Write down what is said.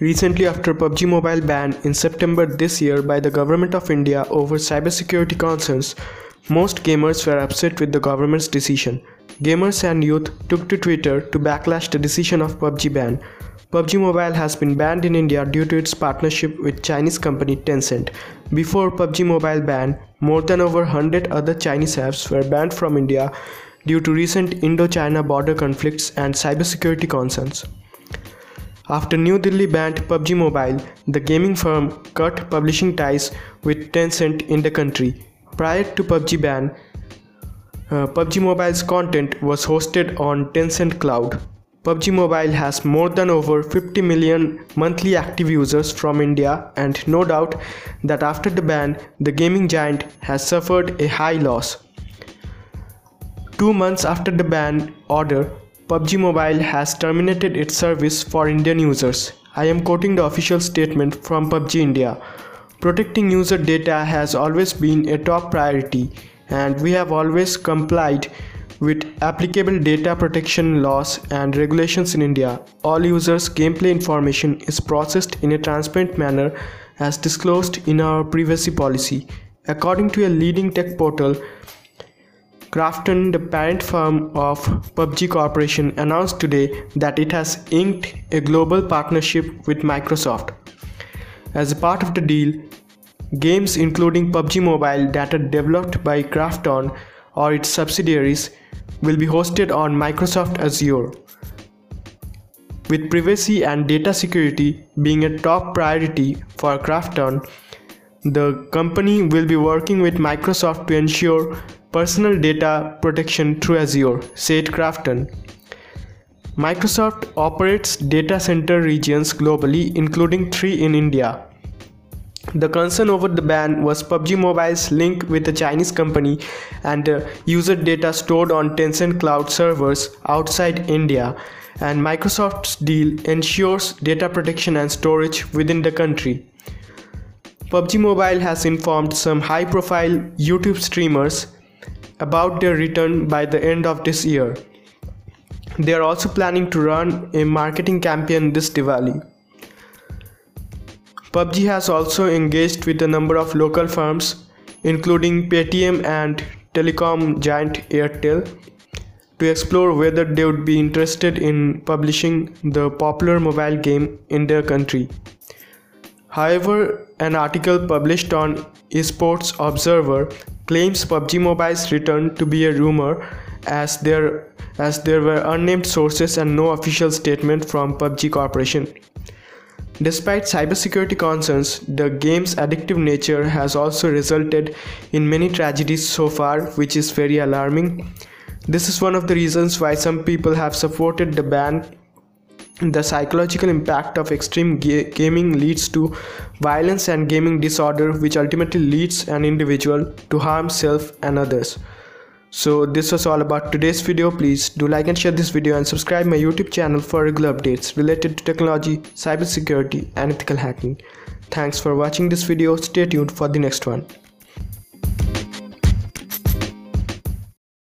Recently, after PUBG Mobile ban in September this year by the Government of India over cybersecurity concerns, most gamers were upset with the government's decision. Gamers and youth took to Twitter to backlash the decision of PUBG ban. PUBG Mobile has been banned in India due to its partnership with Chinese company Tencent. Before PUBG Mobile ban, more than over 100 other Chinese apps were banned from India due to recent Indo-China border conflicts and cybersecurity concerns. After New Delhi banned PUBG Mobile, the gaming firm cut publishing ties with Tencent in the country. Prior to PUBG ban, uh, PUBG Mobile's content was hosted on Tencent Cloud. PUBG Mobile has more than over 50 million monthly active users from India and no doubt that after the ban, the gaming giant has suffered a high loss. Two months after the ban order, PUBG Mobile has terminated its service for Indian users. I am quoting the official statement from PUBG India. Protecting user data has always been a top priority and we have always complied with applicable data protection laws and regulations in India. All users' gameplay information is processed in a transparent manner as disclosed in our privacy policy. According to a leading tech portal, Krafton, the parent firm of PUBG Corporation, announced today that it has inked a global partnership with Microsoft. As a part of the deal, games including PUBG Mobile that are developed by Krafton or its subsidiaries will be hosted on Microsoft Azure. With privacy and data security being a top priority for Krafton, the company will be working with Microsoft to ensure personal data protection through Azure, said Krafton. Microsoft operates data center regions globally, including three in India. The concern over the ban was PUBG Mobile's link with a Chinese company and uh, user data stored on Tencent cloud servers outside India, and Microsoft's deal ensures data protection and storage within the country. PUBG Mobile has informed some high profile YouTube streamers about their return by the end of this year. They are also planning to run a marketing campaign this Diwali. PUBG has also engaged with a number of local firms, including Paytm and telecom giant Airtel, to explore whether they would be interested in publishing the popular mobile game in their country. However, an article published on Esports Observer claims PUBG Mobile's return to be a rumor as there as there were unnamed sources and no official statement from PUBG Corporation. Despite cybersecurity concerns, the game's addictive nature has also resulted in many tragedies so far, which is very alarming. This is one of the reasons why some people have supported the ban the psychological impact of extreme ga gaming leads to violence and gaming disorder which ultimately leads an individual to harm self and others. So this was all about today's video. Please do like and share this video and subscribe my youtube channel for regular updates related to technology cybersecurity and ethical hacking. Thanks for watching this video. Stay tuned for the next one